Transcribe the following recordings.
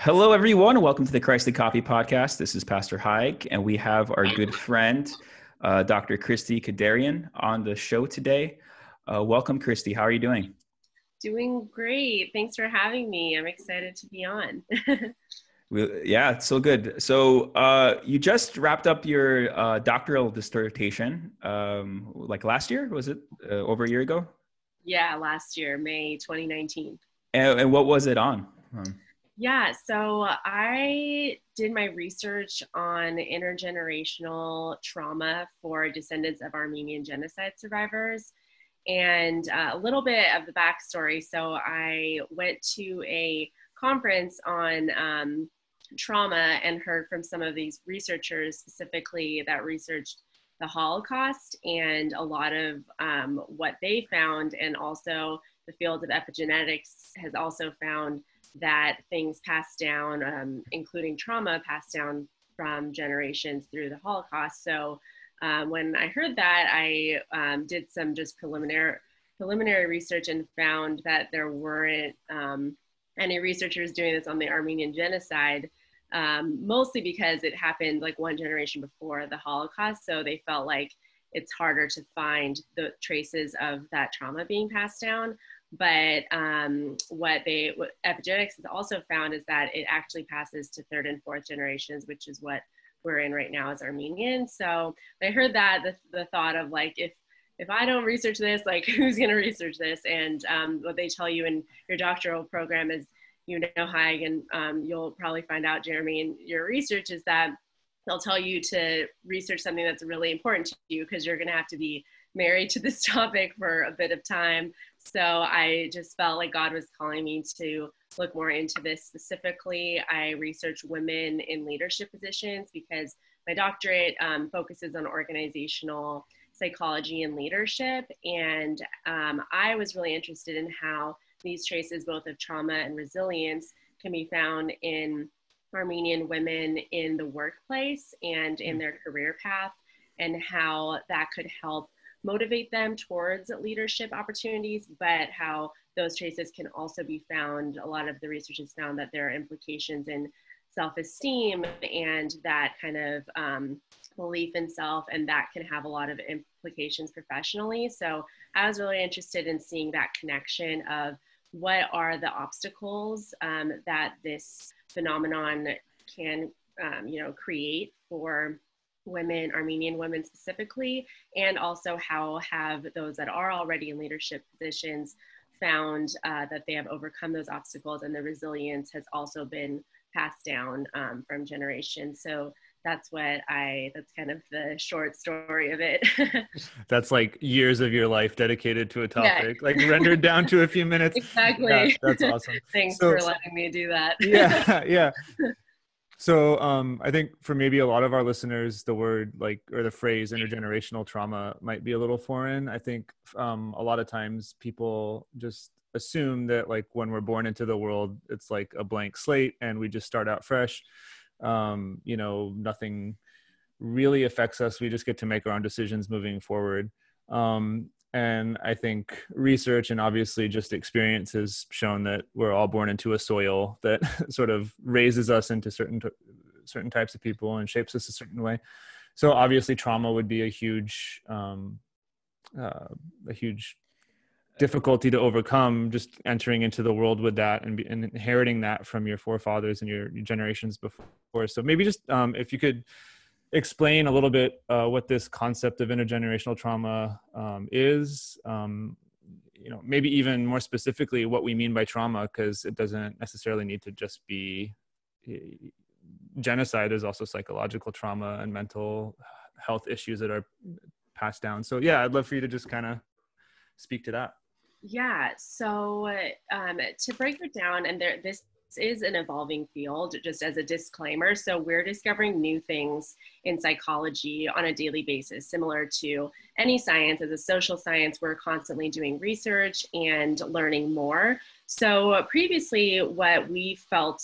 Hello, everyone. Welcome to the Christ & Coffee Podcast. This is Pastor Haig, and we have our good friend, uh, Dr. Christie Kederian, on the show today. Uh, welcome, Christie. How are you doing? Doing great. Thanks for having me. I'm excited to be on. yeah, it's so good. So, uh, you just wrapped up your uh, doctoral dissertation, um, like last year, was it? Uh, over a year ago? Yeah, last year, May 2019. And, and what was it on? Um, yeah, so I did my research on intergenerational trauma for descendants of Armenian genocide survivors and uh, a little bit of the backstory. So I went to a conference on um, trauma and heard from some of these researchers specifically that researched the Holocaust and a lot of um, what they found, and also the field of epigenetics has also found that things passed down, um, including trauma, passed down from generations through the Holocaust. So um, when I heard that, I um, did some just preliminary preliminary research and found that there weren't um, any researchers doing this on the Armenian genocide. Um, mostly because it happened like one generation before the Holocaust, so they felt like it's harder to find the traces of that trauma being passed down. But um, what they what epigenetics has also found is that it actually passes to third and fourth generations, which is what we're in right now as Armenians. So I heard that the, the thought of like if if I don't research this, like who's going to research this? And um, what they tell you in your doctoral program is, you know, Haig, and um, you'll probably find out, Jeremy, in your research is that they'll tell you to research something that's really important to you because you're going to have to be married to this topic for a bit of time. So I just felt like God was calling me to look more into this specifically. I research women in leadership positions because my doctorate um, focuses on organizational psychology and leadership. And um, I was really interested in how these traces, both of trauma and resilience, can be found in Armenian women in the workplace and in their career path, and how that could help motivate them towards leadership opportunities, but how those traces can also be found. A lot of the research has found that there are implications in self esteem and that kind of um, belief in self, and that can have a lot of implications professionally. So I was really interested in seeing that connection of what are the obstacles um, that this phenomenon can um, you know create for women, Armenian women specifically, and also how have those that are already in leadership positions found uh, that they have overcome those obstacles and the resilience has also been passed down um, from generation. So that's what I, that's kind of the short story of it. that's like years of your life dedicated to a topic, yeah. like rendered down to a few minutes. Exactly. That, that's awesome. Thanks so, for letting me do that. yeah. Yeah. So um, I think for maybe a lot of our listeners, the word like or the phrase intergenerational trauma might be a little foreign. I think um, a lot of times people just assume that like when we're born into the world, it's like a blank slate and we just start out fresh. Um, you know, nothing really affects us. We just get to make our own decisions moving forward. Um, and I think research and obviously just experience has shown that we're all born into a soil that sort of raises us into certain certain types of people and shapes us a certain way. So obviously, trauma would be a huge um, uh, a huge difficulty to overcome just entering into the world with that and, be, and inheriting that from your forefathers and your, your generations before so maybe just um, if you could explain a little bit uh, what this concept of intergenerational trauma um, is um, you know maybe even more specifically what we mean by trauma because it doesn't necessarily need to just be eh, genocide. There's also psychological trauma and mental health issues that are passed down. So yeah i'd love for you to just kind of speak to that. Yeah. So um, to break it down and there this is an evolving field, just as a disclaimer. So, we're discovering new things in psychology on a daily basis, similar to any science. As a social science, we're constantly doing research and learning more. So, previously, what we felt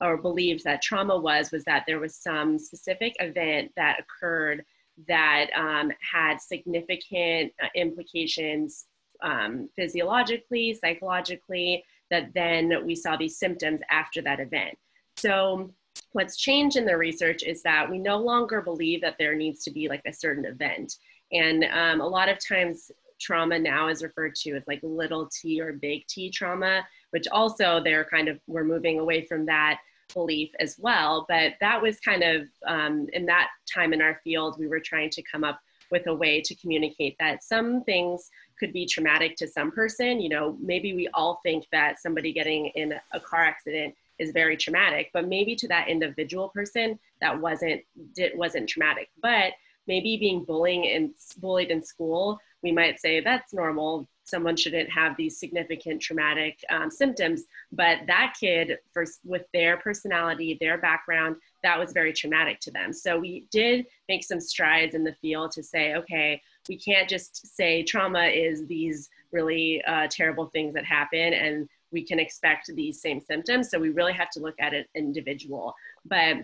or believed that trauma was, was that there was some specific event that occurred that um, had significant uh, implications um, physiologically, psychologically that then we saw these symptoms after that event. So what's changed in the research is that we no longer believe that there needs to be like a certain event. And um, a lot of times trauma now is referred to as like little t or big T trauma, which also they're kind of, we're moving away from that belief as well. But that was kind of, um, in that time in our field, we were trying to come up with a way to communicate that some things could be traumatic to some person. You know, maybe we all think that somebody getting in a car accident is very traumatic, but maybe to that individual person that wasn't did wasn't traumatic. But maybe being bullying and bullied in school, we might say that's normal. Someone shouldn't have these significant traumatic um, symptoms, but that kid, for, with their personality, their background, that was very traumatic to them. So we did make some strides in the field to say, okay, we can't just say trauma is these really uh, terrible things that happen and we can expect these same symptoms. So we really have to look at it individual. But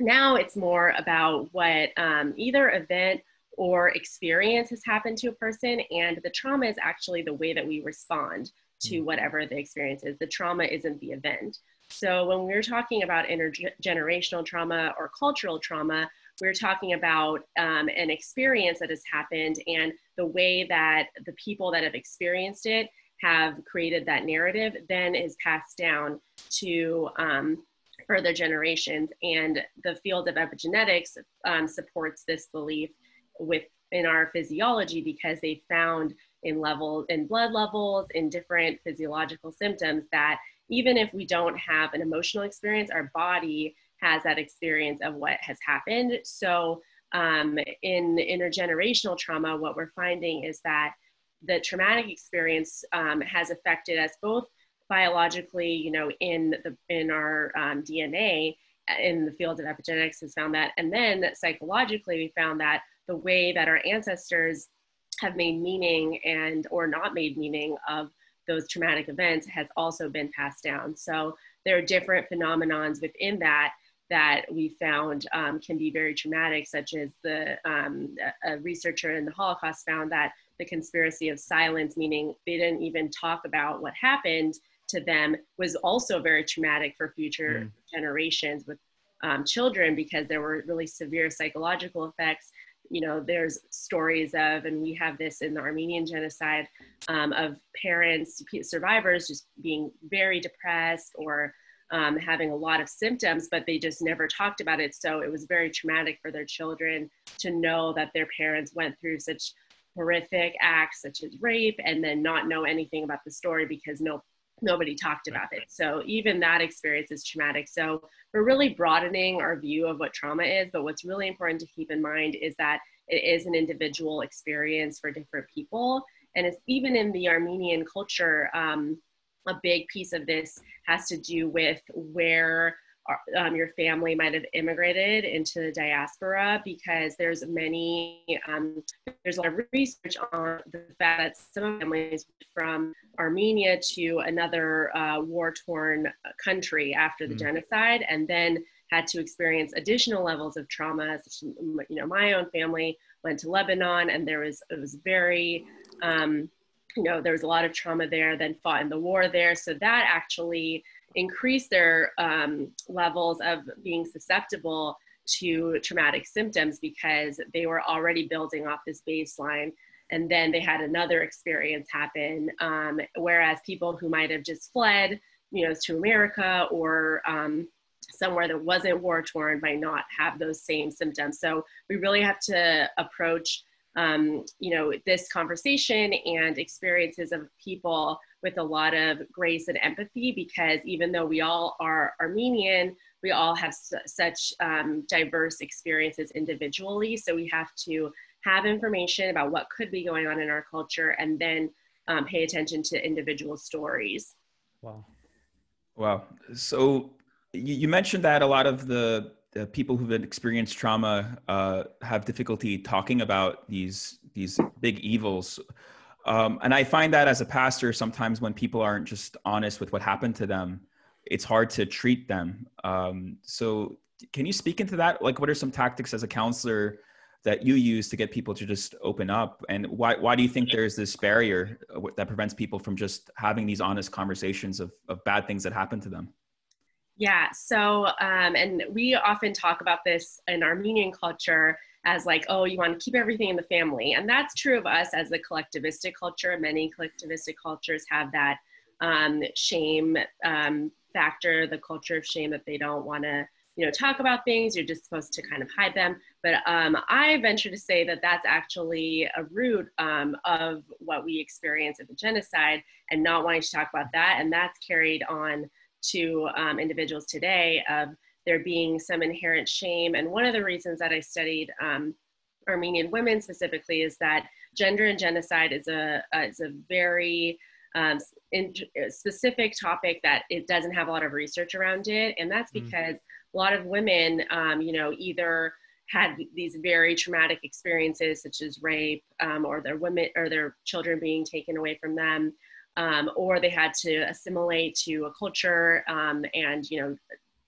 now it's more about what um, either event or experience has happened to a person, and the trauma is actually the way that we respond to mm. whatever the experience is. The trauma isn't the event. So when we're talking about intergenerational trauma or cultural trauma, we're talking about um, an experience that has happened and the way that the people that have experienced it have created that narrative then is passed down to um, further generations. And the field of epigenetics um, supports this belief within our physiology because they found in level in blood levels in different physiological symptoms that even if we don't have an emotional experience, our body has that experience of what has happened. So um, in intergenerational trauma, what we're finding is that the traumatic experience um, has affected us both biologically, you know, in the in our um, DNA in the field of epigenetics has found that, and then psychologically we found that the way that our ancestors have made meaning and or not made meaning of those traumatic events has also been passed down. So there are different phenomenons within that that we found um, can be very traumatic, such as the um, a researcher in the Holocaust found that the conspiracy of silence, meaning they didn't even talk about what happened to them, was also very traumatic for future mm. generations with um, children because there were really severe psychological effects. You know, there's stories of, and we have this in the Armenian genocide, um, of parents, survivors just being very depressed or um, having a lot of symptoms, but they just never talked about it. So it was very traumatic for their children to know that their parents went through such horrific acts such as rape and then not know anything about the story because no nobody talked about it. So even that experience is traumatic. So we're really broadening our view of what trauma is but what's really important to keep in mind is that it is an individual experience for different people. And it's even in the armenian culture um, a big piece of this has to do with where um, your family might have immigrated into the diaspora because there's many um, there's a lot of research on the fact that some families from armenia to another uh, war-torn country after the mm. genocide and then had to experience additional levels of trauma you know my own family went to lebanon and there was it was very um, you know there was a lot of trauma there then fought in the war there. So that actually increased their um, levels of being susceptible to traumatic symptoms because they were already building off this baseline. And then they had another experience happen um, whereas people who might have just fled you know to america or um, somewhere that wasn't war torn might not have those same symptoms. So we really have to approach um, you know this conversation and experiences of people with a lot of grace and empathy because even though we all are Armenian, we all have su- such um, diverse experiences individually. So we have to have information about what could be going on in our culture and then um, pay attention to individual stories. Wow. Wow. So you, you mentioned that a lot of the, the people who've experienced trauma uh, have difficulty talking about these these big evils. Um, and I find that as a pastor, sometimes when people aren't just honest with what happened to them, it's hard to treat them. Um, so, can you speak into that? Like, what are some tactics as a counselor that you use to get people to just open up? And why, why do you think there's this barrier that prevents people from just having these honest conversations of, of bad things that happen to them? Yeah, so, um, and we often talk about this in Armenian culture as like, oh, you want to keep everything in the family. And that's true of us as a collectivistic culture. Many collectivistic cultures have that um, shame um, factor, the culture of shame that they don't want to, you know, talk about things. You're just supposed to kind of hide them. But um, I venture to say that that's actually a root um, of what we experience at the genocide and not wanting to talk about that. And that's carried on to um, individuals today of there being some inherent shame. And one of the reasons that I studied um, Armenian women specifically is that gender and genocide is a, uh, is a very um, in, specific topic that it doesn't have a lot of research around it. And that's mm. because mm. a lot of women, um, you know, either had these very traumatic experiences such as rape um, or their women or their children being taken away from them um, or they had to assimilate to a culture um, and you know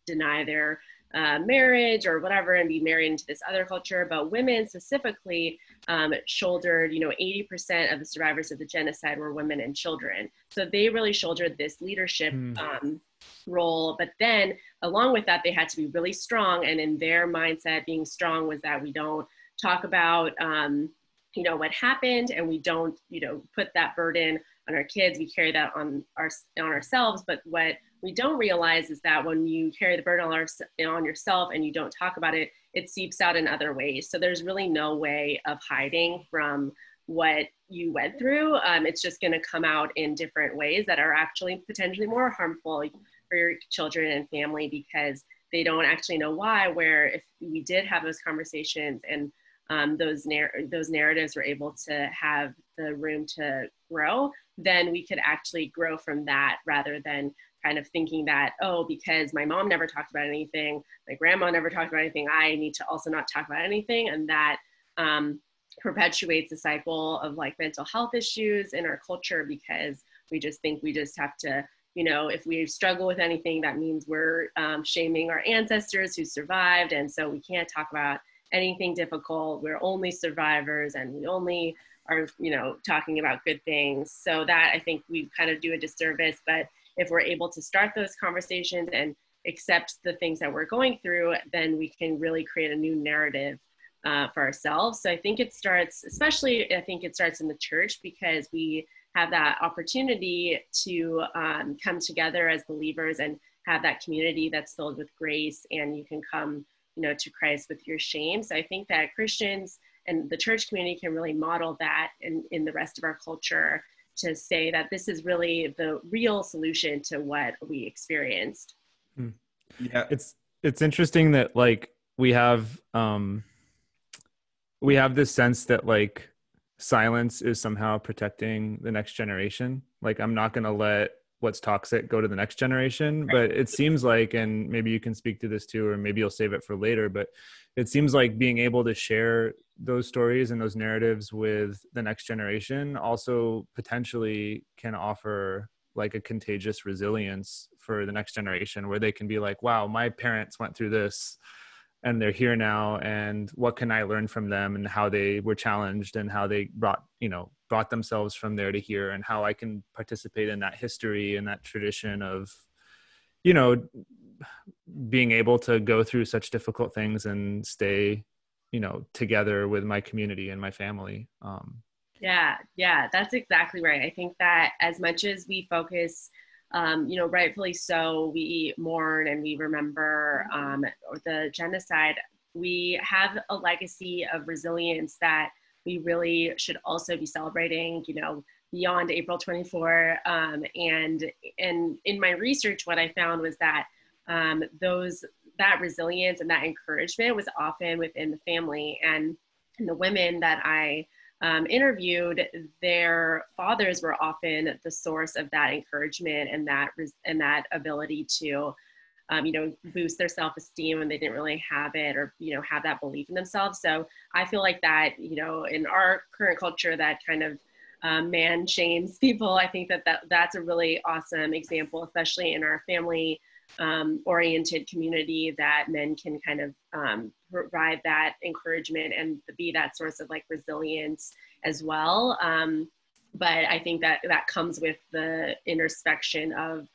deny their uh, marriage or whatever and be married into this other culture. But women specifically um, shouldered you know 80% of the survivors of the genocide were women and children. So they really shouldered this leadership mm. role. But then along with that they had to be really strong. And in their mindset being strong was that we don't talk about um, you know what happened and we don't you know put that burden on our kids we carry that on our on ourselves. But what we don't realize is that when you carry the burden on, our, on yourself and you don't talk about it it seeps out in other ways. So there's really no way of hiding from what you went through. Um, it's just going to come out in different ways that are actually potentially more harmful for your children and family because they don't actually know why where if we did have those conversations and um, those narr- those narratives were able to have the room to grow, then we could actually grow from that rather than kind of thinking that oh because my mom never talked about anything, my grandma never talked about anything, I need to also not talk about anything, and that um, perpetuates a cycle of like mental health issues in our culture because we just think we just have to you know, if we struggle with anything, that means we're um, shaming our ancestors who survived. And so we can't talk about anything difficult. We're only survivors and we only are, you know, talking about good things. So that I think we kind of do a disservice. But if we're able to start those conversations and accept the things that we're going through, then we can really create a new narrative uh, for ourselves. So I think it starts, especially, I think it starts in the church because we have that opportunity to um, come together as believers and have that community that's filled with grace and you can come you know to christ with your shame. So i think that christians and the church community can really model that in, in the rest of our culture to say that this is really the real solution to what we experienced. Hmm. yeah. It's it's interesting that like we have um we have this sense that like silence is somehow protecting the next generation. Like i'm not going to let what's toxic go to the next generation. But it seems like and maybe you can speak to this too or maybe you'll save it for later but it seems like being able to share those stories and those narratives with the next generation also potentially can offer like a contagious resilience for the next generation where they can be like wow my parents went through this and they're here now and what can i learn from them and how they were challenged and how they brought you know brought themselves from there to here and how i can participate in that history and that tradition of you know being able to go through such difficult things and stay you know together with my community and my family um yeah yeah that's exactly right i think that as much as we focus um, you know, rightfully so, we mourn and we remember um, the genocide. We have a legacy of resilience that we really should also be celebrating, you know, beyond April 24. Um, and, and in my research, what I found was that um, those, that resilience and that encouragement was often within the family and, the women that I um, interviewed, their fathers were often the source of that encouragement and that and that ability to, um, you know, boost their self-esteem when they didn't really have it or you know have that belief in themselves. So I feel like that, you know, in our current culture, that kind of um, man shames people. I think that, that that's a really awesome example, especially in our family um, oriented community that men can kind of um, provide that encouragement and be that source of like resilience as well. Um, but I think that that comes with the introspection of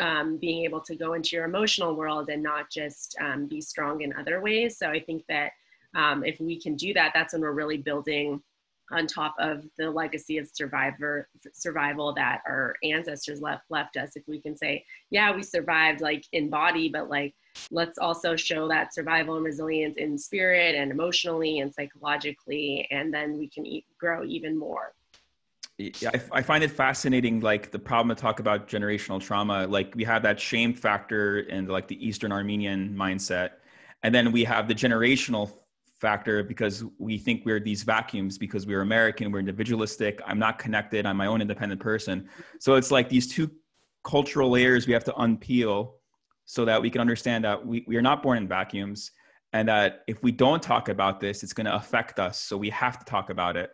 um, being able to go into your emotional world and not just um, be strong in other ways. So I think that um, if we can do that, that's when we're really building on top of the legacy of survivor survival that our ancestors left left us. If we can say, yeah, we survived like in body, but like let's also show that survival and resilience in spirit and emotionally and psychologically, and then we can eat, grow even more I, I, find it fascinating, like the problem to talk about generational trauma. Like we have that shame factor in like the Eastern Armenian mindset, and then we have the generational factor because we think we're these vacuums because we're American, we're individualistic. I'm not connected. I'm my own independent person. So it's like these two cultural layers we have to unpeel so that we can understand that we, we are not born in vacuums and that if we don't talk about this, it's going to affect us. So we have to talk about it.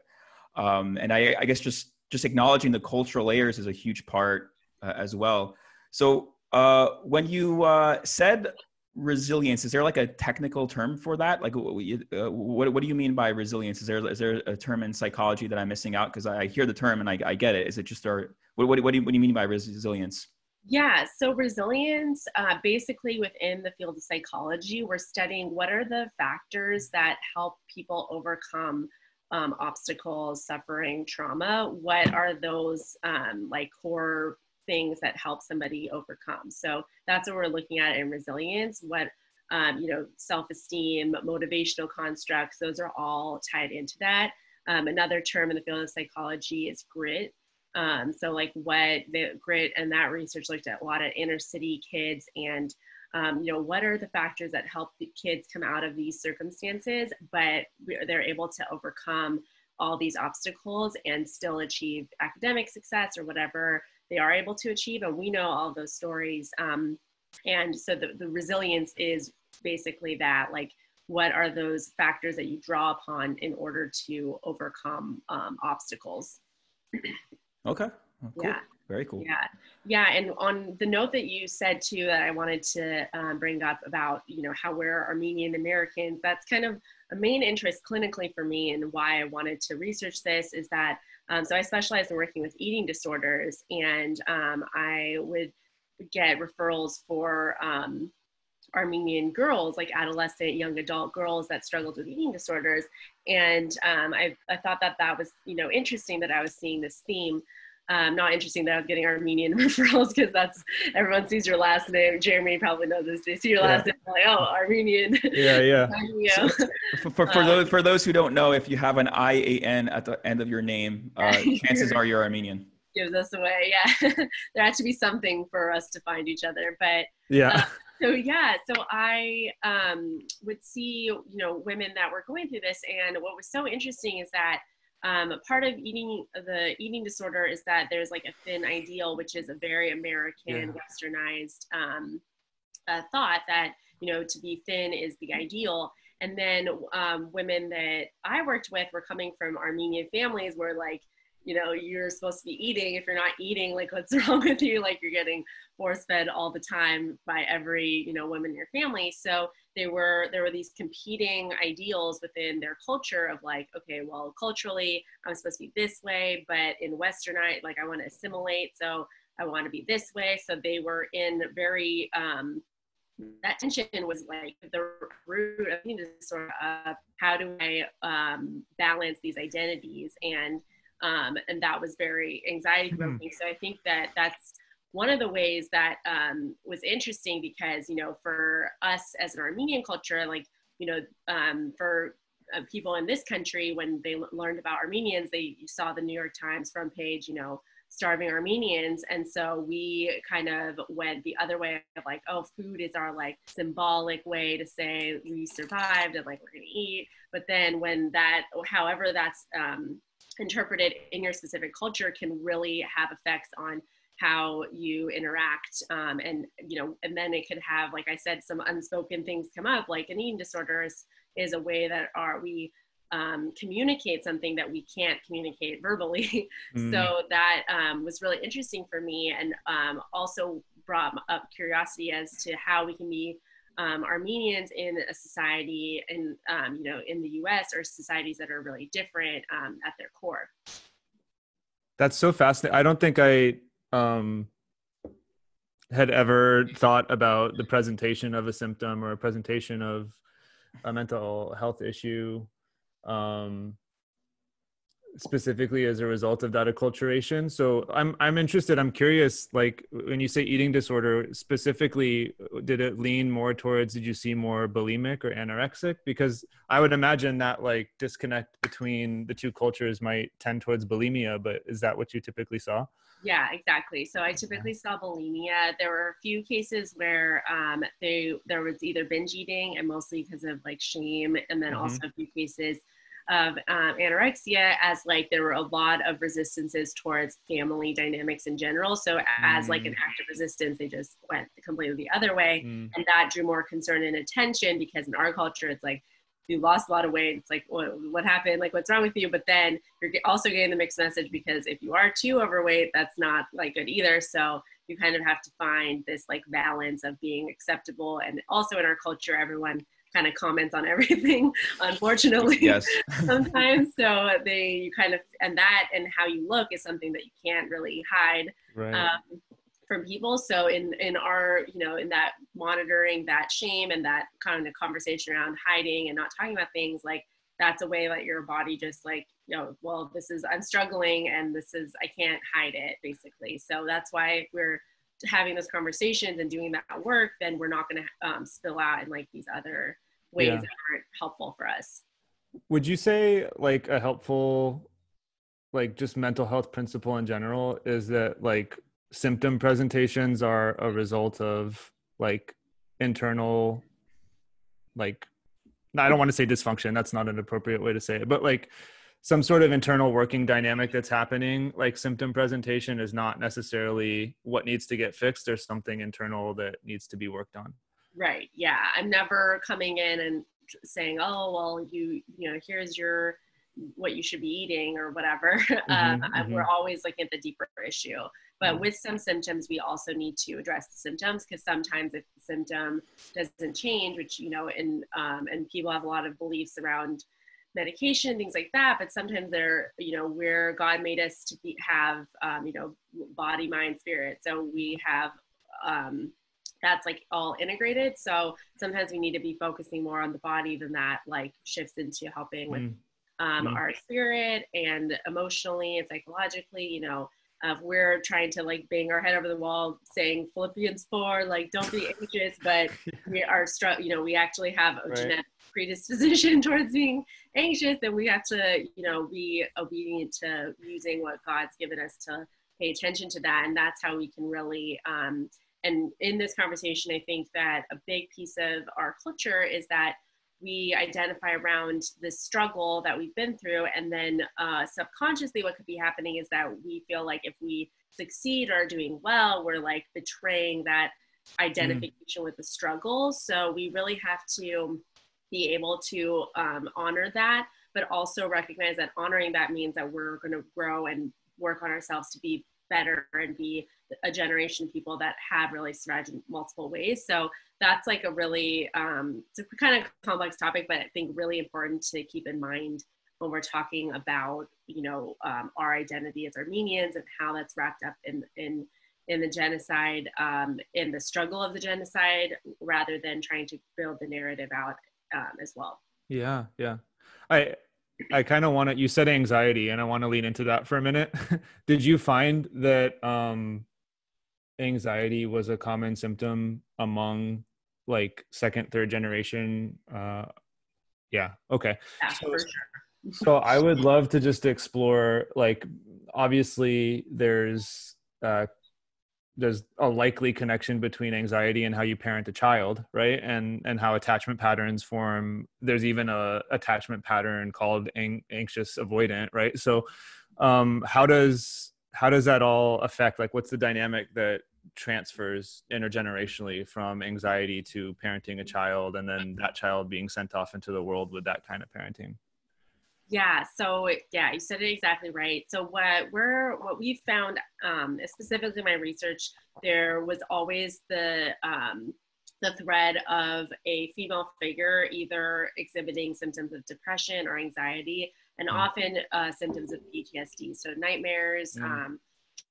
Um, and I, I guess just just acknowledging the cultural layers is a huge part uh, as well. So uh, when you uh, said resilience, is there like a technical term for that? Like, what, uh, what, what do you mean by resilience? Is there is there a term in psychology that I'm missing out? Because I hear the term and I, I get it. Is it just our what, what, what, do you, what do you mean by resilience? Yeah, so resilience, uh, basically within the field of psychology, we're studying what are the factors that help people overcome um, obstacles, suffering, trauma, what are those um, like core things that help somebody overcome? So that's what we're looking at in resilience. What um, you know, self-esteem, motivational constructs, those are all tied into that. Um, another term in the field of psychology is grit. Um, so like what the grit and that research looked at a lot of inner city kids and um, you know, what are the factors that help the kids come out of these circumstances, but they're able to overcome all these obstacles and still achieve academic success or whatever they are able to achieve. And we know all those stories. Um, and so the, the resilience is basically that, like, what are those factors that you draw upon in order to overcome um, obstacles? okay. Cool. Yeah. Very cool. Yeah. Yeah. And on the note that you said too, that I wanted to um, bring up about, you know, how we're Armenian Americans, that's kind of a main interest clinically for me and why I wanted to research this is that, um, so I specialize in working with eating disorders and um, I would get referrals for um, Armenian girls, like adolescent, young adult girls that struggled with eating disorders. And um, I, I thought that that was, you know, interesting that I was seeing this theme um, not interesting that I was getting Armenian referrals because that's everyone sees your last name. Jeremy probably knows this. They see your last yeah. name, like, oh, Armenian. Yeah, yeah. so, for for, for um, those for those who don't know, if you have an I A N at the end of your name, uh, chances are you're Armenian. Gives us away. Yeah, there had to be something for us to find each other, but yeah. Uh, so yeah, so I um, would see you know women that were going through this, and what was so interesting is that um, part of eating the eating disorder is that there's like a thin ideal, which is a very American, yeah. westernized um, uh, thought that you know to be thin is the ideal. And then um, women that I worked with were coming from Armenian families where like you know you're supposed to be eating. If you're not eating like what's wrong with you? Like you're getting force fed all the time by every you know woman in your family. So they were there were these competing ideals within their culture of like okay well culturally i'm supposed to be this way but in westernite like i want to assimilate so i want to be this way. So they were in very um, that tension was like the root of the sort of how do I um, balance these identities and um, and that was very anxiety provoking. Mm-hmm. So I think that that's one of the ways that um, was interesting because you know for us as an Armenian culture, like you know um, for uh, people in this country when they l- learned about Armenians, they saw the New York Times front page, you know, starving Armenians. And so we kind of went the other way of like, oh, food is our like symbolic way to say we survived and like we're gonna eat. But then when that, however that's um, interpreted in your specific culture can really have effects on how you interact um, and you know and then it could have like i said some unspoken things come up like an eating disorder is, is a way that are we um, communicate something that we can't communicate verbally mm. so that um, was really interesting for me and um, also brought up curiosity as to how we can be um, Armenians in a society in um, you know in the U.S. or societies that are really different um, at their core. That's so fascinating. I don't think I um, had ever thought about the presentation of a symptom or a presentation of a mental health issue um, specifically as a result of that acculturation. So I'm I'm interested. I'm curious. Like when you say eating disorder, specifically, did it lean more towards? Did you see more bulimic or anorexic? Because I would imagine that like disconnect between the two cultures might tend towards bulimia. But is that what you typically saw? Yeah, exactly. So I typically saw bulimia. There were a few cases where um, they there was either binge eating and mostly because of like shame, and then mm-hmm. also a few cases of um, anorexia as like there were a lot of resistances towards family dynamics in general. So as mm. like an mm. act of resistance, they just went completely the other way, mm. and that drew more concern and attention because in our culture, it's like you lost a lot of weight. It's like, what, what happened? Like, what's wrong with you? But then you're also getting the mixed message because if you are too overweight, that's not like good either. So you kind of have to find this like balance of being acceptable. And also in our culture, everyone kind of comments on everything, unfortunately. Yes. sometimes. So they you kind of and that and how you look is something that you can't really hide. Right. Um, from people so in in our you know in that monitoring that shame and that kind of conversation around hiding and not talking about things like that's a way that your body just like you know well this is i'm struggling and this is i can't hide it basically so that's why we're having those conversations and doing that work then we're not going to um, spill out in like these other ways yeah. that aren't helpful for us would you say like a helpful like just mental health principle in general is that like symptom presentations are a result of like internal like i don't want to say dysfunction that's not an appropriate way to say it but like some sort of internal working dynamic that's happening like symptom presentation is not necessarily what needs to get fixed there's something internal that needs to be worked on right yeah i'm never coming in and saying oh well you you know here's your what you should be eating or whatever mm-hmm, um, mm-hmm. we're always looking at the deeper issue but mm-hmm. with some symptoms, we also need to address the symptoms because sometimes if the symptom doesn't change, which you know, and um, and people have a lot of beliefs around medication, things like that. But sometimes they're, you know, where God made us to be, have, um, you know, body, mind, spirit. So we have, um, that's like all integrated. So sometimes we need to be focusing more on the body than that, like shifts into helping with mm. Um, mm. our spirit and emotionally and psychologically, you know, if we're trying to like bang our head over the wall saying Philippians 4, like don't be anxious, but we are struck, you know, we actually have a right. genetic predisposition towards being anxious and we have to, you know, be obedient to using what God's given us to pay attention to that. And that's how we can really, um, and in this conversation, I think that a big piece of our culture is that we identify around the struggle that we've been through and then uh, subconsciously what could be happening is that we feel like if we succeed or are doing well we're like betraying that identification mm. with the struggle so we really have to be able to um, honor that but also recognize that honoring that means that we're going to grow and work on ourselves to be better and be a generation of people that have really survived in multiple ways. So that's like a really um, it's a kind of complex topic, but I think really important to keep in mind when we're talking about you know um, our identity as Armenians and how that's wrapped up in in in the genocide, um, in the struggle of the genocide, rather than trying to build the narrative out um, as well. Yeah, yeah. I I kind of want to. You said anxiety, and I want to lean into that for a minute. Did you find that um, anxiety was a common symptom among like second, third generation? Uh, yeah. Okay. Yeah, so, for sure. so I would love to just explore. Like, obviously, there's uh, there's a likely connection between anxiety and how you parent a child right? And and how attachment patterns form. There's even a attachment pattern called ang- anxious avoidant right? So um how does how does that all affect like what's the dynamic that transfers intergenerationally from anxiety to parenting a child and then that child being sent off into the world with that kind of parenting yeah, so yeah, you said it exactly right. So what we're what we found, um, specifically in my research, there was always the um, the thread of a female figure either exhibiting symptoms of depression or anxiety, and mm. often uh, symptoms of PTSD. So nightmares, mm. um,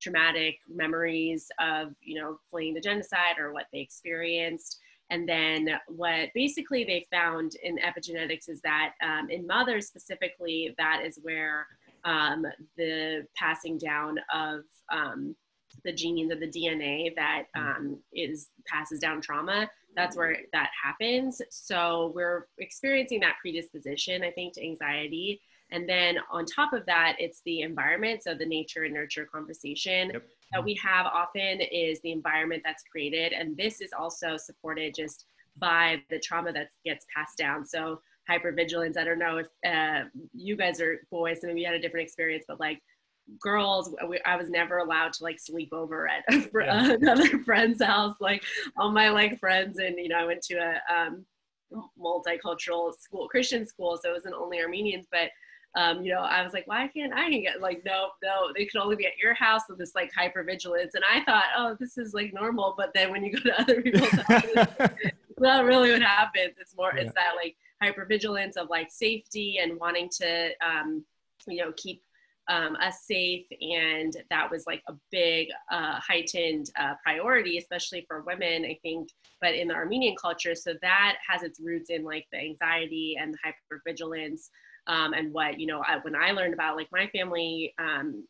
traumatic memories of you know fleeing the genocide or what they experienced and then what basically they found in epigenetics is that um, in mothers specifically that is where um, the passing down of um, the genes of the dna that mm. um, is passes down trauma that's where that happens so we're experiencing that predisposition i think to anxiety and then on top of that, it's the environment. So the nature and nurture conversation yep. That we have often is the environment that's created. And this is also supported just by the trauma that gets passed down. So hypervigilance, I don't know if uh, you guys are boys, so maybe you had a different experience, but like girls we, i was never allowed to like sleep over at yeah. another friend's house like all my like friends and you know i went to a um, multicultural school christian school so it wasn't only armenians but um, you know, I was like, why can't I get like, no, no, they can only be at your house with this like hyper vigilance. And I thought, oh, this is like normal. But then when you go to other people's houses, it's not really what happens. It's more, yeah. it's that like hyper vigilance of like safety and wanting to, um, you know, keep um, us safe. And that was like a big uh, heightened uh, priority, especially for women, I think, but in the Armenian culture. So that has its roots in like the anxiety and the hyper vigilance um, and what you know I, when i learned about like my family um,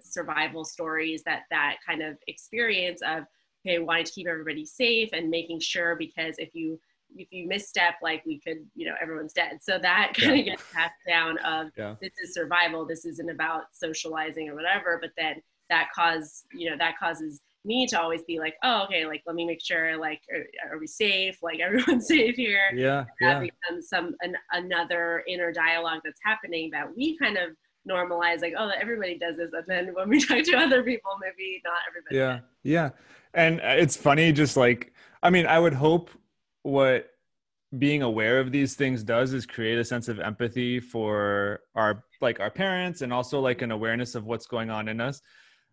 survival stories that that kind of experience of okay wanting to keep everybody safe and making sure because if you if you misstep like we could you know everyone's dead so that kind yeah. of gets passed down of yeah. this is survival this isn't about socializing or whatever but then that cause you know that causes me to always be like, oh, okay, like let me make sure, like, are, are we safe? Like everyone's safe here. Yeah, that yeah. becomes some an, another inner dialogue that's happening that we kind of normalize, like, oh, everybody does this, and then when we talk to other people, maybe not everybody. Yeah, does. yeah, and uh, it's funny, just like, I mean, I would hope what being aware of these things does is create a sense of empathy for our like our parents and also like an awareness of what's going on in us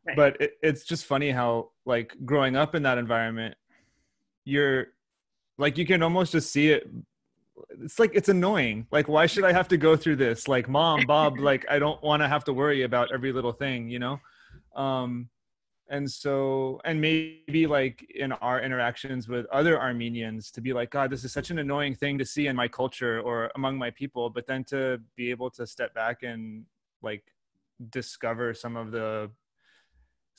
Right. But it, it's just funny how like growing up in that environment, you're like you can almost just see it. It's like it's annoying. Like why should i have to go through this? Like mom bob like i don't want to have to worry about every little thing you know? Um and so and maybe like in our interactions with other armenians to be like god this is such an annoying thing to see in my culture or among my people but then to be able to step back and like discover some of the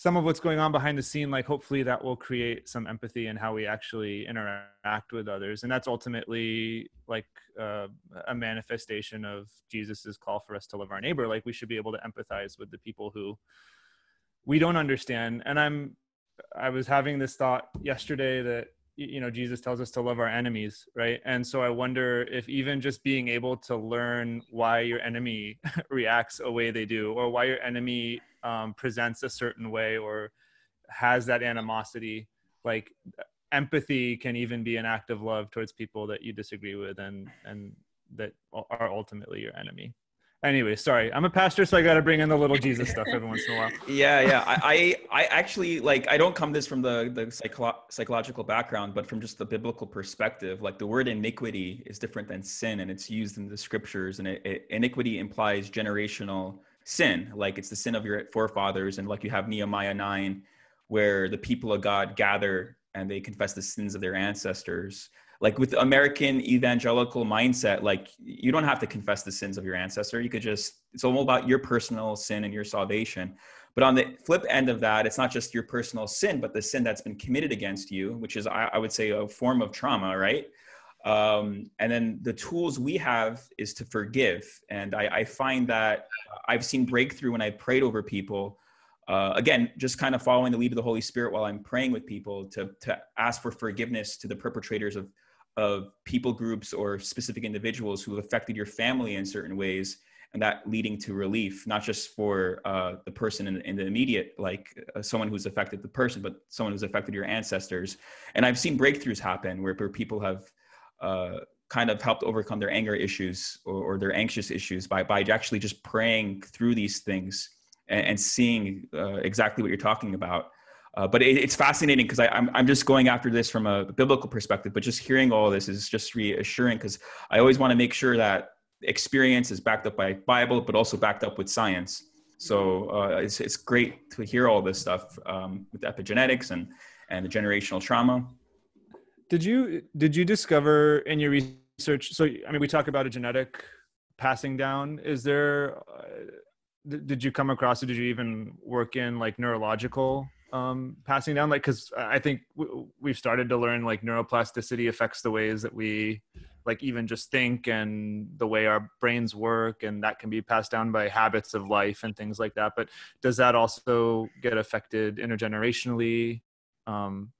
some of what's going on behind the scene like hopefully that will create some empathy in how we actually interact with others. And that's ultimately like uh, a manifestation of jesus's call for us to love our neighbor. Like we should be able to empathize with the people who we don't understand. And i'm i was having this thought yesterday that you know jesus tells us to love our enemies right? And so i wonder if even just being able to learn why your enemy reacts a way they do or why your enemy um, presents a certain way or has that animosity like empathy can even be an act of love towards people that you disagree with and and that are ultimately your enemy. Anyway sorry i'm a pastor so i got to bring in the little jesus stuff every once in a while. Yeah yeah i i, I actually like i don't come this from the the psycho- psychological background but from just the biblical perspective like the word iniquity is different than sin and it's used in the scriptures and it, it, iniquity implies generational sin like it's the sin of your forefathers and like you have nehemiah 9 where the people of god gather and they confess the sins of their ancestors. Like with the american evangelical mindset like you don't have to confess the sins of your ancestor. You could just it's all about your personal sin and your salvation. But on the flip end of that it's not just your personal sin but the sin that's been committed against you which is i, I would say a form of trauma right um, and then the tools we have is to forgive. And I, I find that i've seen breakthrough when i prayed over people. Uh, again, just kind of following the lead of the Holy Spirit while I'm praying with people to, to ask for forgiveness to the perpetrators of of people groups or specific individuals who have affected your family in certain ways and that leading to relief not just for uh, the person in, in, the immediate like uh, someone who's affected the person but someone who's affected your ancestors. And i've seen breakthroughs happen where, where people have uh, kind of helped overcome their anger issues or, or, their anxious issues by, by actually just praying through these things and, and seeing uh, exactly what you're talking about uh, but it, it's fascinating because I'm, I'm just going after this from a biblical perspective, but just hearing all this is just reassuring because I always want to make sure that experience is backed up by Bible, but also backed up with science. So uh, it's it's great to hear all this stuff um, with epigenetics and and the generational trauma. Did you did you discover in your research? So I mean, we talk about a genetic passing down. Is there? Uh, did you come across it? Did you even work in like neurological um, passing down? Like, because I think we've started to learn like neuroplasticity affects the ways that we like even just think and the way our brains work and that can be passed down by habits of life and things like that but does that also get affected intergenerationally um,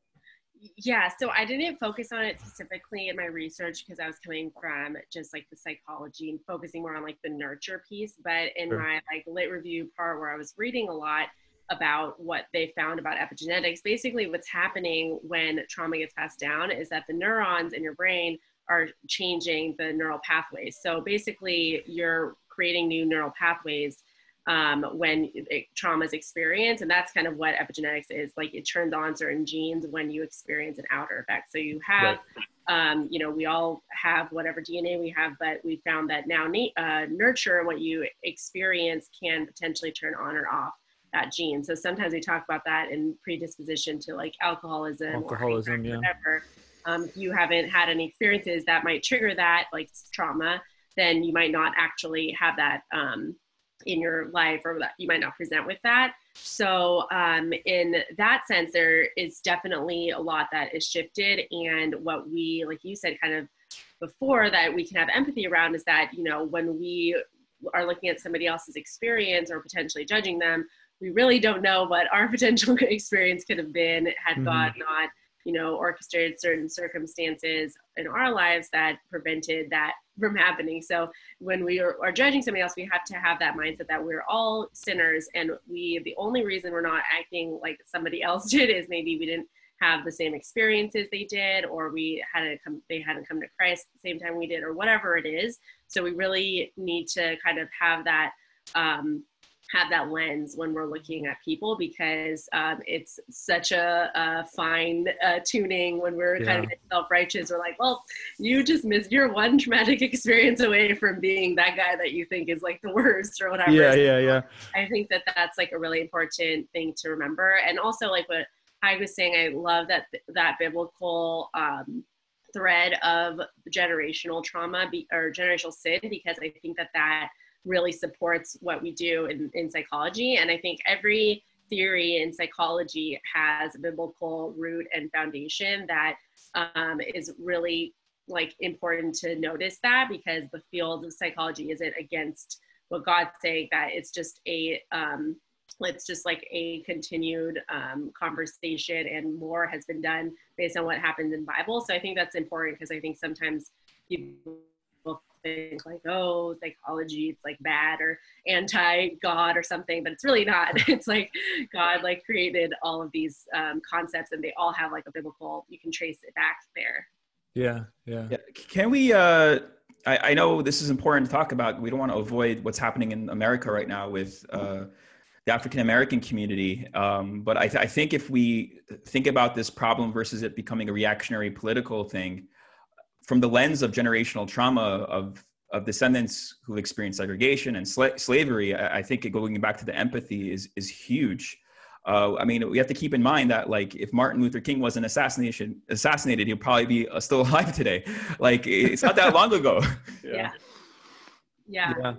yeah so i didn't focus on it specifically in my research because i was coming from just like the psychology and focusing more on like the nurture piece but in sure. my like lit review part where i was reading a lot about what they found about epigenetics basically what's happening when trauma gets passed down is that the neurons in your brain are changing the neural pathways so basically you're creating new neural pathways um, when it, trauma is experienced. And that's kind of what epigenetics is like it turns on certain genes when you experience an outer effect. So you have, right. um, you know, we all have whatever DNA we have, but we found that now uh, nurture, what you experience, can potentially turn on or off that gene. So sometimes we talk about that in predisposition to like alcoholism, alcoholism, yeah. whatever. Um, if you haven't had any experiences that might trigger that, like trauma, then you might not actually have that um, in your life or that you might not present with that. So, um, in that sense, there is definitely a lot that is shifted. And what we, like you said, kind of before that we can have empathy around is that, you know, when we are looking at somebody else's experience or potentially judging them, we really don't know what our potential experience could have been had mm-hmm. God not you know, orchestrated certain circumstances in our lives that prevented that from happening. So when we are, are, judging somebody else, we have to have that mindset that we're all sinners, and we the only reason we're not acting like somebody else did is maybe we didn't have the same experiences they did, or we hadn't come they hadn't come to Christ the same time we did, or whatever it is. So we really need to kind of have that. Um, have that lens when we're looking at people because um, it's such a, a fine uh, tuning when we're yeah. kind of self-righteous. We're like well you just missed your one traumatic experience away from being that guy that you think is like the worst or whatever. Yeah yeah yeah. I think that that's like a really important thing to remember. And also like what i was saying i love that that biblical um, thread of generational trauma be, or generational sin because i think that that really supports what we do in, in psychology. And I think every theory in psychology has a biblical root and foundation that um, is really like important to notice that because the field of psychology isn't against what God's saying that it's just a um, it's just like a continued um, conversation and more has been done based on what happens in bible so i think that's important because i think sometimes people think like, oh, psychology, it's like bad or anti-God or something, but it's really not. It's like God like created all of these um, concepts and they all have like a biblical, you can trace it back there. Yeah, yeah. yeah. Can we, uh, I, I, know this is important to talk about. We don't want to avoid what's happening in America right now with uh, the African American community. Um, but I, th- I think if we think about this problem versus it becoming a reactionary political thing, from the lens of generational trauma of of descendants who've experienced segregation and sla- slavery, I, I, think going back to the empathy is is huge. Uh, I mean, we have to keep in mind that like if Martin Luther King wasn't assassination assassinated, he'd probably be uh, still alive today. Like it's not that long ago. yeah. yeah. yeah.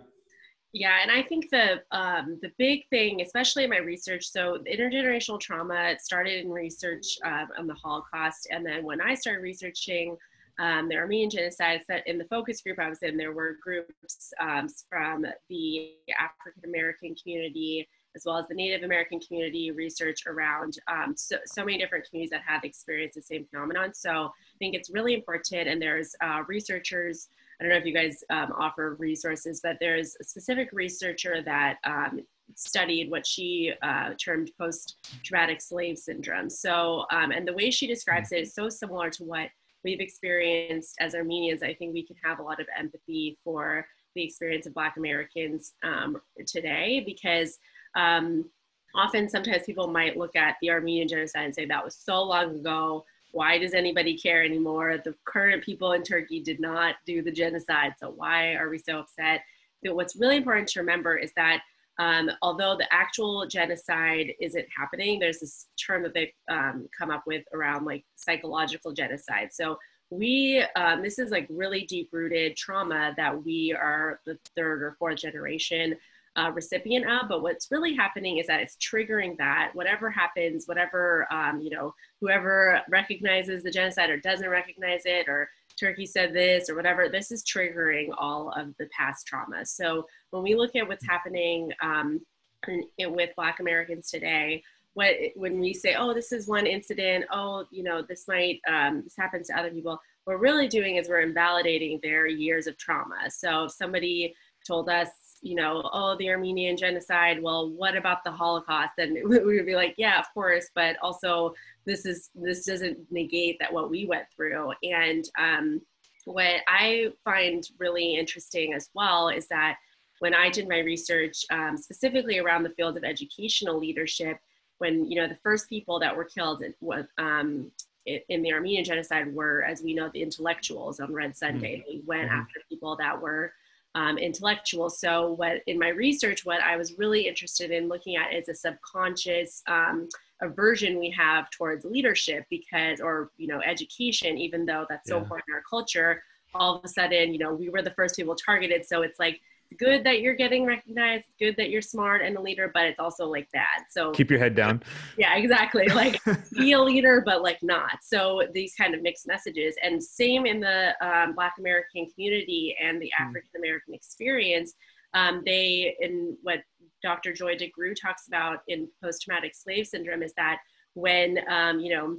Yeah, and I think the um, the big thing, especially in my research, so intergenerational trauma started in research um, on the Holocaust, and then when I started researching um, the Armenian genocide. That in the focus group I was in, there were groups um, from the African American community as well as the Native American community research around um, so, so many different communities that have experienced the same phenomenon. So I think it's really important. And there's uh, researchers, I don't know if you guys um, offer resources, but there's a specific researcher that um, studied what she uh, termed post-traumatic slave syndrome. So, um, and the way she describes it is so similar to what we've experienced as Armenians, I think we can have a lot of empathy for the experience of Black Americans um, today because um, often sometimes people might look at the Armenian genocide and say that was so long ago. Why does anybody care anymore? The current people in Turkey did not do the genocide, so why are we so upset? But what's really important to remember is that um, although the actual genocide isn't happening, there's this term that they've um, come up with around like psychological genocide. So we, um, this is like really deep rooted trauma that we are the third or fourth generation uh, recipient of. But what's really happening is that it's triggering that whatever happens, whatever, um, you know, whoever recognizes the genocide or doesn't recognize it or Turkey said this or whatever, this is triggering all of the past trauma. So when we look at what's happening um, in, in, with Black Americans today, what when we say, oh, this is one incident, oh, you know, this might um, this happens to other people. What we're really doing is we're invalidating their years of trauma. So if somebody told us you know, oh, the Armenian genocide. Well, what about the Holocaust? And we would be like, yeah, of course, but also this is this doesn't negate that what we went through. And um, what I find really interesting as well is that when I did my research um, specifically around the field of educational leadership, when you know the first people that were killed um, in the Armenian genocide were, as we know, the intellectuals on Red Sunday. Mm-hmm. They went mm-hmm. after people that were um, intellectual. So, what in my research, what I was really interested in looking at is a subconscious um, aversion we have towards leadership because, or you know, education. Even though that's so yeah. important in our culture, all of a sudden, you know, we were the first people targeted. So it's like good that you're getting recognized, good that you're smart and a leader, but it's also like bad. So keep your head down. Yeah, exactly. Like be a leader, but like not. So these kind of mixed messages. And same in the um, Black American community and the hmm. African American experience. Um, they, in what Dr. Joy DeGruy talks about in post traumatic slave syndrome, is that when, um, you know,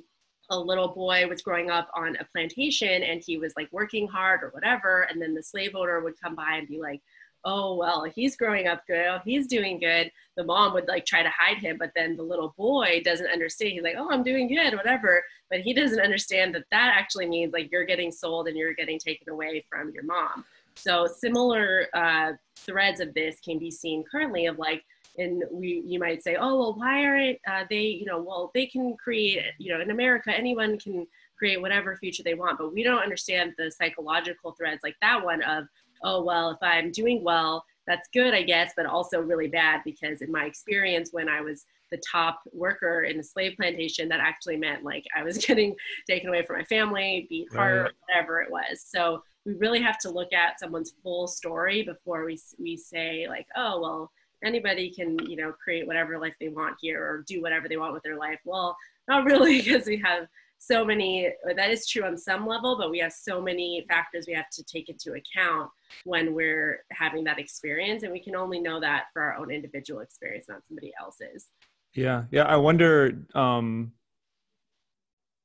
a little boy was growing up on a plantation and he was like working hard or whatever, and then the slave owner would come by and be like, oh well he's growing up good he's doing good. The mom would like try to hide him but then the little boy doesn't understand. He's like oh i'm doing good whatever. But he doesn't understand that that actually means like you're getting sold and you're getting taken away from your mom. So similar uh, threads of this can be seen currently of like and we you might say oh well why aren't uh, they you know well they can create you know in america anyone can create whatever future they want. But we don't understand the psychological threads like that one of oh, well, if I'm doing well, that's good, I guess, but also really bad because in my experience, when I was the top worker in the slave plantation, that actually meant like I was getting taken away from my family, beat hard, right. whatever it was. So we really have to look at someone's full story before we, we say like, oh, well, anybody can, you know, create whatever life they want here or do whatever they want with their life. Well, not really because we have so many that is true on some level but we have so many factors we have to take into account when we're having that experience. And we can only know that for our own individual experience not somebody else's. Yeah. Yeah. I wonder um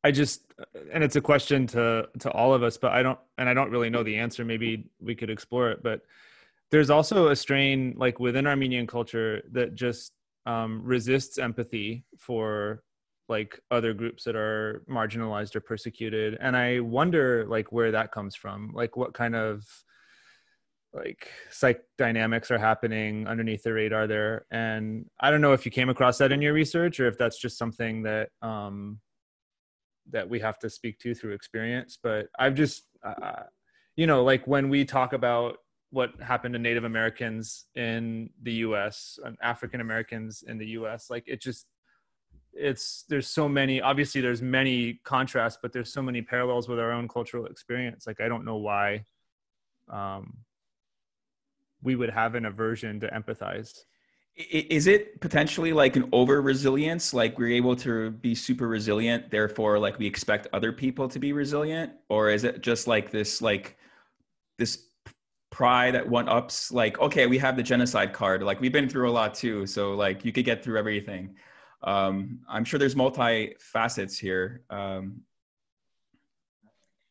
i just and it's a question to to all of us but i don't and i don't really know the answer. Maybe we could explore it but there's also a strain like within armenian culture that just um, resists empathy for like other groups that are marginalized or persecuted and i wonder like where that comes from like what kind of like psych dynamics are happening underneath the radar there and i don't know if you came across that in your research or if that's just something that um that we have to speak to through experience but i've just uh, you know like when we talk about what happened to native americans in the us and african americans in the us like it just it's there's so many obviously there's many contrasts but there's so many parallels with our own cultural experience. Like i don't know why um, we would have an aversion to empathize. Is it potentially like an over resilience like we're able to be super resilient therefore like we expect other people to be resilient? Or is it just like this like this pride that one ups like okay we have the genocide card. Like we've been through a lot too so like you could get through everything um, I'm sure there's multi facets here. Um,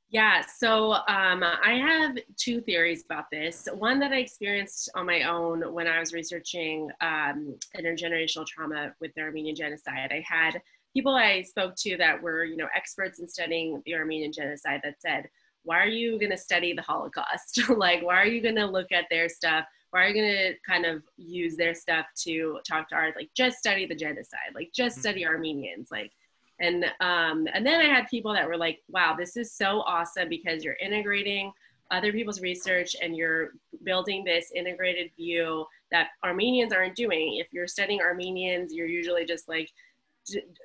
yeah, so um, I have two theories about this. One that I experienced on my own when I was researching um, intergenerational trauma with the Armenian genocide. I had people I spoke to that were, you know, experts in studying the Armenian genocide that said, "Why are you going to study the Holocaust? like, why are you going to look at their stuff? why are you going to kind of use their stuff to talk to ours like just study the genocide like just study mm-hmm. armenians like and um and then i had people that were like wow this is so awesome because you're integrating other people's research and you're building this integrated view that Armenians aren't doing. If you're studying Armenians, you're usually just like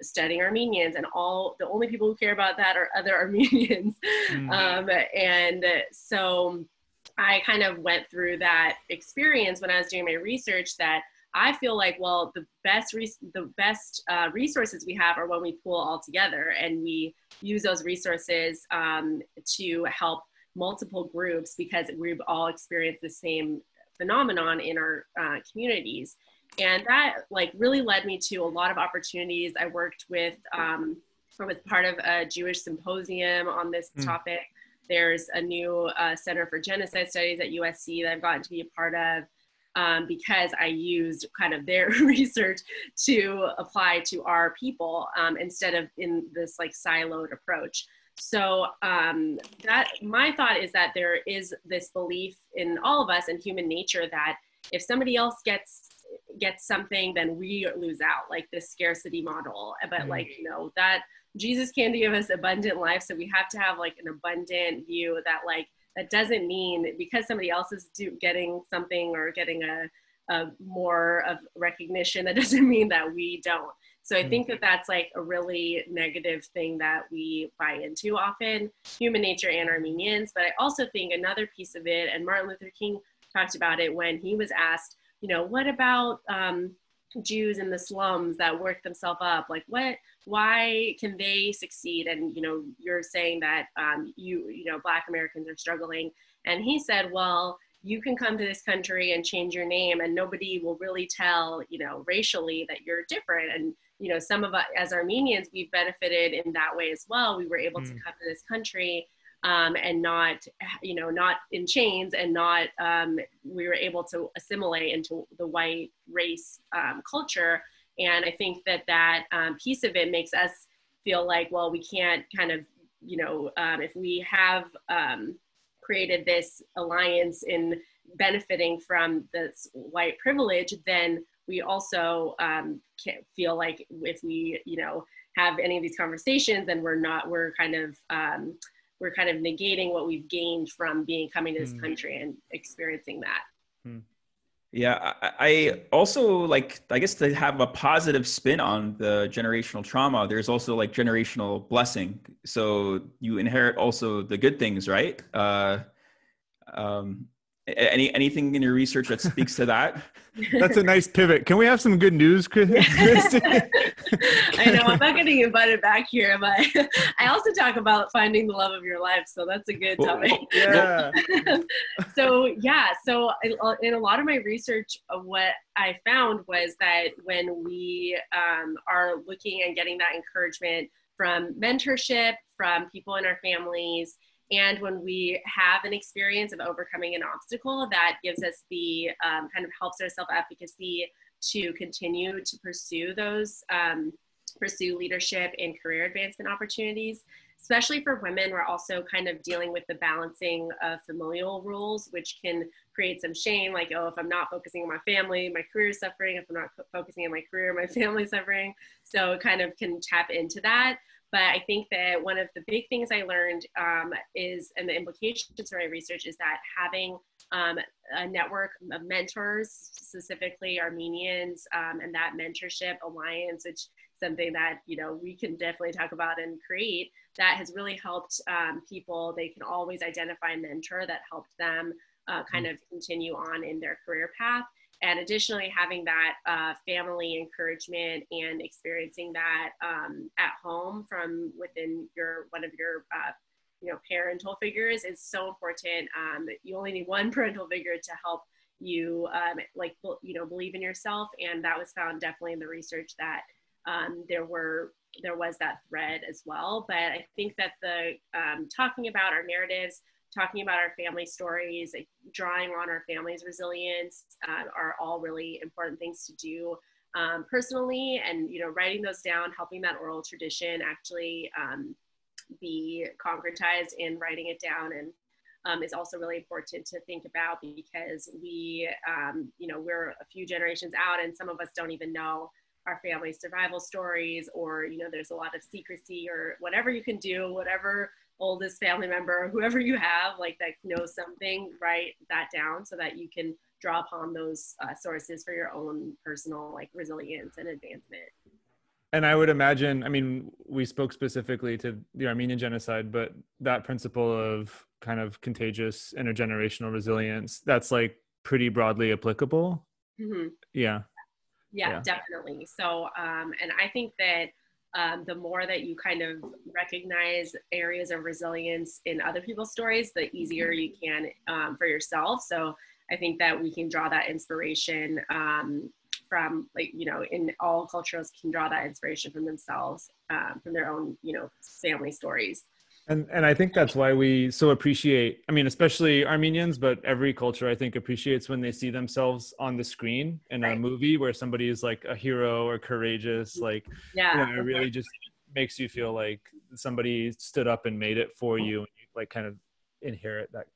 studying Armenians, and all the only people who care about that are other Armenians. Mm. Um, and so I kind of went through that experience when I was doing my research that I feel like, well, the best res- the best uh, resources we have are when we pool all together and we use those resources um, to help multiple groups because we've all experienced the same phenomenon in our uh, communities. And that like really led me to a lot of opportunities. I worked with, um, I was part of a Jewish symposium on this mm. topic. There's a new uh, Center for Genocide Studies at USC that I've gotten to be a part of um, because I used kind of their research to apply to our people um, instead of in this like siloed approach. So um, that my thought is that there is this belief in all of us in human nature that if somebody else gets gets something, then we lose out, like this scarcity model. But mm-hmm. like you know that Jesus can give us abundant life, so we have to have like an abundant view that like that doesn't mean because somebody else is do, getting something or getting a, a more of recognition that doesn't mean that we don't so i think that mm-hmm. that's like a really negative thing that we buy into often human nature and armenians but i also think another piece of it and martin luther king talked about it when he was asked you know what about um, Jews in the slums that work themselves up? Like, what? Why can they succeed? And you know, you're saying that um, you you know Black Americans are struggling. And he said, well, you can come to this country and change your name, and nobody will really tell you know racially that you're different. And you know, some of us as Armenians, we've benefited in that way as well. We were able mm. to come to this country um, and not, you know, not in chains and not, um, we were able to assimilate into the white race um, culture. And I think that that um, piece of it makes us feel like, well, we can't kind of, you know, um, if we have um, created this alliance in benefiting from this white privilege, then we also can't feel like if we, you know, have any of these conversations, then we're not, we're kind of, we're kind of negating what we've gained from being coming to this mm. country and experiencing that. Mm. Yeah, I, I, also like, I guess to have a positive spin on the generational trauma, there's also like generational blessing. So you inherit also the good things, right? Uh, um, any anything in your research that speaks to that? That's a nice pivot. Can we have some good news, Christie? I know I'm not getting invited back here, but I also talk about finding the love of your life, so that's a good topic. Yeah. so yeah, so in a lot of my research, uh, what I found was that when we um, are looking and getting that encouragement from mentorship, from people in our families, and when we have an experience of overcoming an obstacle, that gives us the um, kind of helps our self efficacy to continue to pursue those, um, pursue leadership and career advancement opportunities. Especially for women, we're also kind of dealing with the balancing of familial rules, which can create some shame like, oh, if I'm not focusing on my family, my career is suffering. If I'm not focusing on my career, my family's suffering. So it kind of can tap into that. But I think that one of the big things I learned um, is, and the implications for my research is that having um, a network of mentors, specifically Armenians, um, and that mentorship alliance, which something that you know we can definitely talk about and create, that has really helped um, people. They can always identify a mentor that helped them uh, kind mm. of continue on in their career path and additionally having that uh, family encouragement and experiencing that um, at home from within your one of your uh, you know parental figures is so important. Um, you only need one parental figure to help you um, like you know believe in yourself and that was found definitely in the research that um, there were there was that thread as well. But i think that the um, talking about our narratives talking about our family stories, drawing on our family's resilience uh, are all really important things to do um, personally. And, you know, writing those down, helping that oral tradition actually um, be concretized in writing it down and um, is also really important to think about because we, um, you know, we're a few generations out and some of us don't even know our family survival stories or, you know, there's a lot of secrecy or whatever you can do, whatever oldest family member, whoever you have, like that knows something, write that down so that you can draw upon those uh, sources for your own personal like resilience and advancement and i would imagine i mean we spoke specifically to the armenian genocide but that principle of kind of contagious intergenerational resilience that's like pretty broadly applicable mm-hmm. yeah. yeah. yeah definitely so um and i think that um, the more that you kind of recognize areas of resilience in other people's stories, the easier you can um, for yourself. So I think that we can draw that inspiration um, from, like, you know, in all cultures can draw that inspiration from themselves, um, from their own, you know, family stories and and i think that's why we so appreciate i mean especially armenians but every culture i think appreciates when they see themselves on the screen in right. a movie where somebody is like a hero or courageous mm-hmm. like yeah. you know, it really just makes you feel like somebody stood up and made it for mm-hmm. you and you like kind of inherit that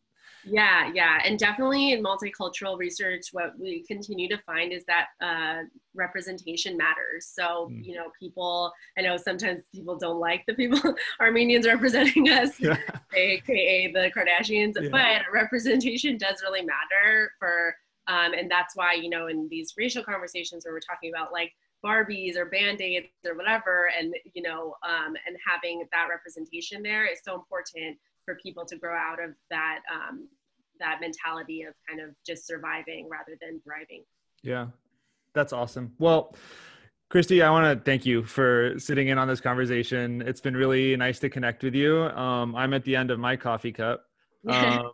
yeah, yeah. And definitely in multicultural research, what we continue to find is that uh, representation matters. So, mm. you know, people, I know sometimes people don't like the people, Armenians representing us, yeah. AKA the Kardashians, yeah. but representation does really matter for, um, and that's why, you know, in these racial conversations where we're talking about like, Barbies or Band-Aids or whatever, and you know, um, and having that representation there is so important for people to grow out of that um, that mentality of kind of just surviving rather than thriving. Yeah, that's awesome. Well, Christie, I want to thank you for sitting in on this conversation. It's been really nice to connect with you. Um, I'm at the end of my coffee cup, um,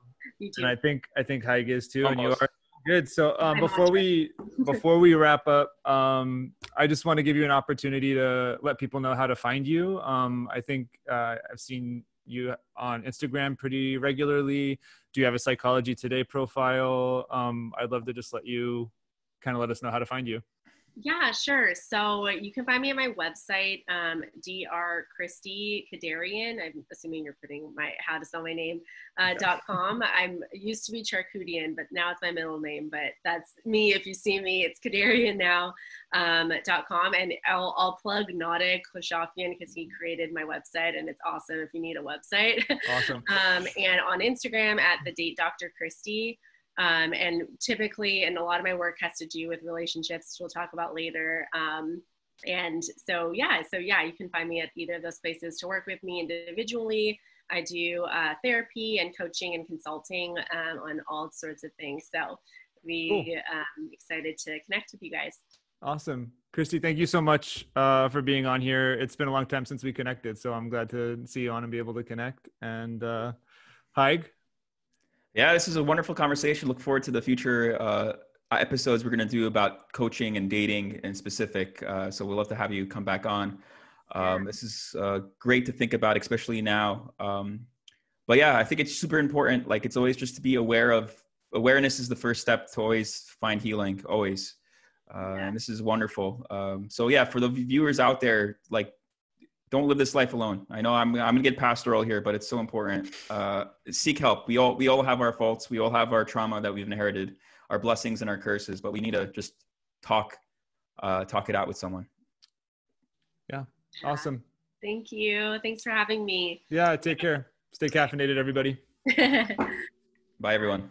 and I think I think Haig is too, Almost. and you are good. So um, before we before we wrap up, um, I just want to give you an opportunity to let people know how to find you. Um, I think uh, I've seen you on Instagram pretty regularly. Do you have a Psychology Today profile? Um, I'd love to just let you kind of let us know how to find you. Yeah, sure. So you can find me on my website, um, Dr. Christie Kederian. I'm assuming you're putting my how to spell my name uh, dot com. I'm used to be Charkoudian, but now it's my middle name. But that's me. If you see me, it's Kederian now um, dot com. And I'll, I'll plug Nadig Khoshafian because he created my website, and it's awesome if you need a website. Awesome. um, and on Instagram at the date Dr. Christie. Um, and typically, and a lot of my work has to do with relationships, which we'll talk about later. Um, and so, yeah, so yeah, you can find me at either of those places to work with me individually. I do uh, therapy and coaching and consulting um, on all sorts of things. So, we cool. um, excited to connect with you guys. Awesome. Christie, thank you so much uh, for being on here. It's been a long time since we connected, so I'm glad to see you on and be able to connect. And uh, Haig, yeah, this is a wonderful conversation. Look forward to the future uh, episodes we're going to do about coaching and dating in specific. Uh, so we'll love to have you come back on. Um, this is uh, great to think about, especially now. Um, but yeah, I think it's super important. Like it's always just to be aware of awareness is the first step to always find healing. Always. Uh, yeah. And this is wonderful. Um, so yeah, for the viewers out there, like don't live this life alone. I know I'm I'm gonna get pastoral here, but it's so important. Uh, seek help. We all we all have our faults. We all have our trauma that we've inherited, our blessings and our curses. But we need to just talk uh, talk it out with someone. Yeah. Awesome. Thank you. Thanks for having me. Yeah. Take care. Stay caffeinated, everybody. Bye, everyone.